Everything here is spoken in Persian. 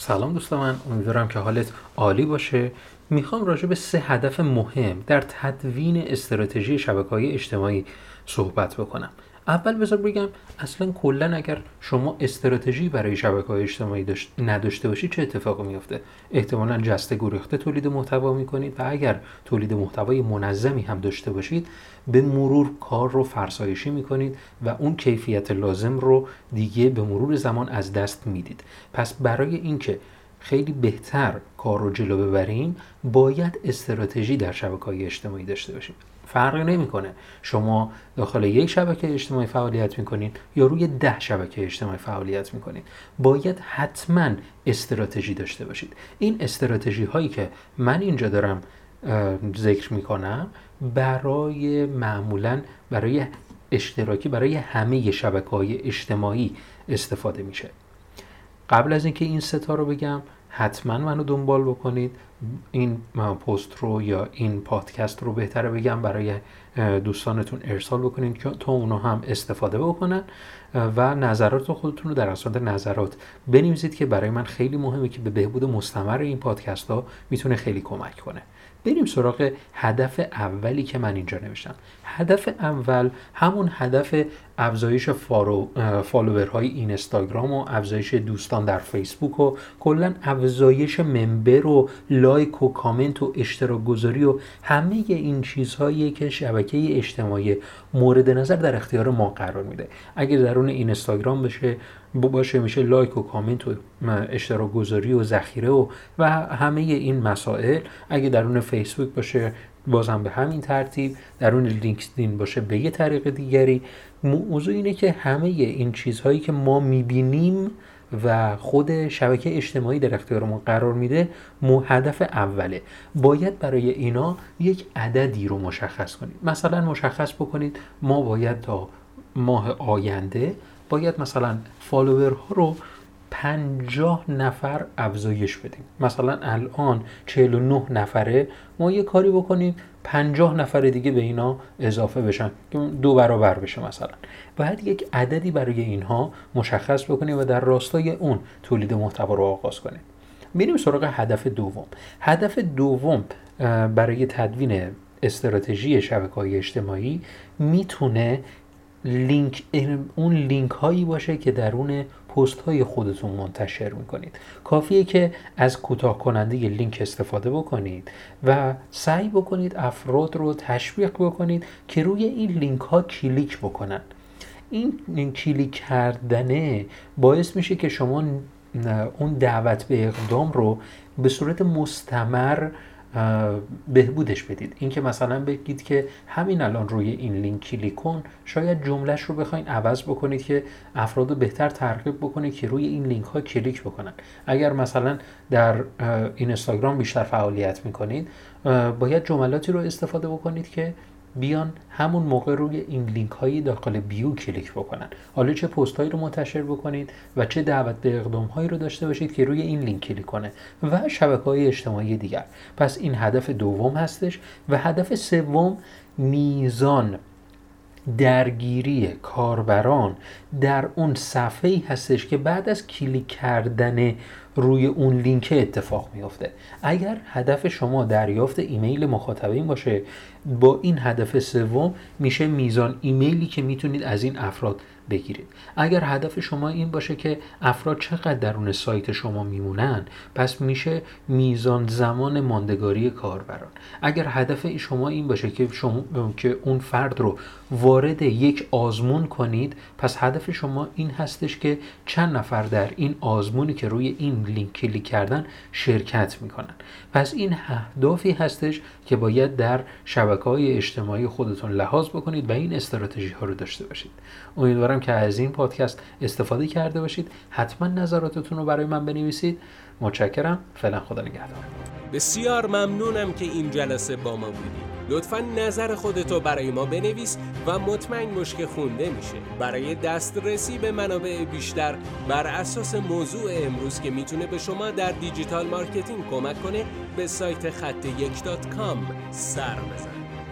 سلام دوست من امیدوارم که حالت عالی باشه. می‌خوام راجع به سه هدف مهم در تدوین استراتژی شبکه های اجتماعی صحبت بکنم. اول بذار بگم اصلا کلا اگر شما استراتژی برای شبکه های اجتماعی نداشته باشید چه اتفاقی میفته احتمالا جسته گریخته تولید محتوا می‌کنید و اگر تولید محتوای منظمی هم داشته باشید به مرور کار رو فرسایشی می‌کنید و اون کیفیت لازم رو دیگه به مرور زمان از دست می‌دید. پس برای اینکه خیلی بهتر کار رو جلو ببریم باید استراتژی در شبکه های اجتماعی داشته باشیم. فرقی نمی‌کنه. شما داخل یک شبکه اجتماعی فعالیت می‌کنین یا روی ده شبکه اجتماعی فعالیت می‌کنین. باید حتما استراتژی داشته باشید. این استراتژی هایی که من اینجا دارم ذکر می‌کنم برای معمولا برای اشتراکی برای همه شبکه های اجتماعی استفاده میشه. قبل از اینکه این ستا رو بگم حتما منو دنبال بکنید. این پست رو یا این پادکست رو بهتره بگم برای دوستانتون ارسال بکنید که تا اونو هم استفاده بکنن و نظرات خودتون رو در قسمت نظرات بنویسید که برای من خیلی مهمه که به بهبود مستمر این پادکست ها می‌تونه خیلی کمک کنه. بریم سراغ هدف اولی که من اینجا نوشتم. هدف اول همون هدف افزایش follow، follower های اینستاگرام و افزایش دوستان در فیسبوک و کلا افزایش member و like و کامنت و اشتراک گذاری و همه این چیزهایی که شبکه اجتماعی مورد نظر در اختیار ما قرار میده. اگر درون اینستاگرام بشه باشه میشه like و کامنت و اشتراک گذاری و ذخیره و و همه این مسائل. اگه درون فیسبوک باشه بازم به همین ترتیب. درون لینکدین باشه به یه طریق دیگری. موضوع اینه که همه این چیزهایی که ما می‌بینیم و خود شبکه اجتماعی در اختیار ما قرار میده هدف اوله. باید برای اینا یک عددی رو مشخص کنید. مثلا مشخص بکنید ما باید تا ماه آینده باید مثلا فالوورها رو پنجاه نفر افزایش بدیم. مثلا الان 49 نفره ما یه کاری بکنیم پنجاه نفر دیگه به اینا اضافه بشن که دو برابر بشه مثلا. باید یک عددی برای اینها مشخص بکنیم و در راستای اون تولید محتوا رو آغاز کنیم. بریم سراغ هدف دوم. هدف دوم برای تدوین استراتژی شبکه های اجتماعی می‌تونه لینک اون لینک هایی باشه که درون پست های خودتون منتشر می‌کنید. کافیه که از کوتاه کننده لینک استفاده بکنید و سعی بکنید افراد رو تشویق بکنید که روی این لینک ها کلیک بکنن. این کلیک کردنه باعث میشه که شما اون دعوت به اقدام رو به صورت مستمر بهبودش بدید. اینکه مثلا بگید که همین الان روی این لینک کلیک کن شاید جملهش رو بخواین عوض بکنید که افراد بهتر ترغیب بکنید که روی این لینک ها کلیک بکنن. اگر مثلا در اینستاگرام بیشتر فعالیت می‌کنید باید جملاتی رو استفاده بکنید که بیان همون موقع روی این لینک هایی داخل bio کلیک بکنن. حالا چه پست هایی رو منتشر بکنید و چه دعوت به اقدام هایی رو داشته باشید که روی این لینک کلیک کنه و شبکه های اجتماعی دیگر. پس این هدف دوم هستش و هدف سوم میزان درگیری کاربران در اون صفحه ای هستش که بعد از کلیک کردن روی اون لینک اتفاق میافته. اگر هدف شما دریافت ایمیل مخاطبین باشه با این هدف سوم میشه میزان ایمیلی که می‌تونید از این افراد بگیرید. اگر هدف شما این باشه که افراد چقدر درون سایت شما میمونن پس میشه میزان زمان ماندگاری کاربران. اگر هدف شما این باشه که شما که اون فرد رو وارد یک آزمون کنید پس هدف شما این هستش که چند نفر در این آزمونی که روی این لینک کلیک کردن شرکت می‌کنن. پس این اهدافی هستش که باید در شبکه های اجتماعی خودتون لحاظ بکنید و این استراتژی ها رو داشته باشید. امیدوارم که از این پادکست استفاده کرده باشید. حتما نظراتتون رو برای من بنویسید. متشکرم. فعلا خدا نگهدار. بسیار ممنونم که این جلسه با ما بودی. لطفا نظر خودتو برای ما بنویس و مطمئن باش که خونده میشه. برای دسترسی به منابع بیشتر بر اساس موضوع امروز که می‌تونه به شما در digital marketing کمک کنه به سایت خط یک سر بزن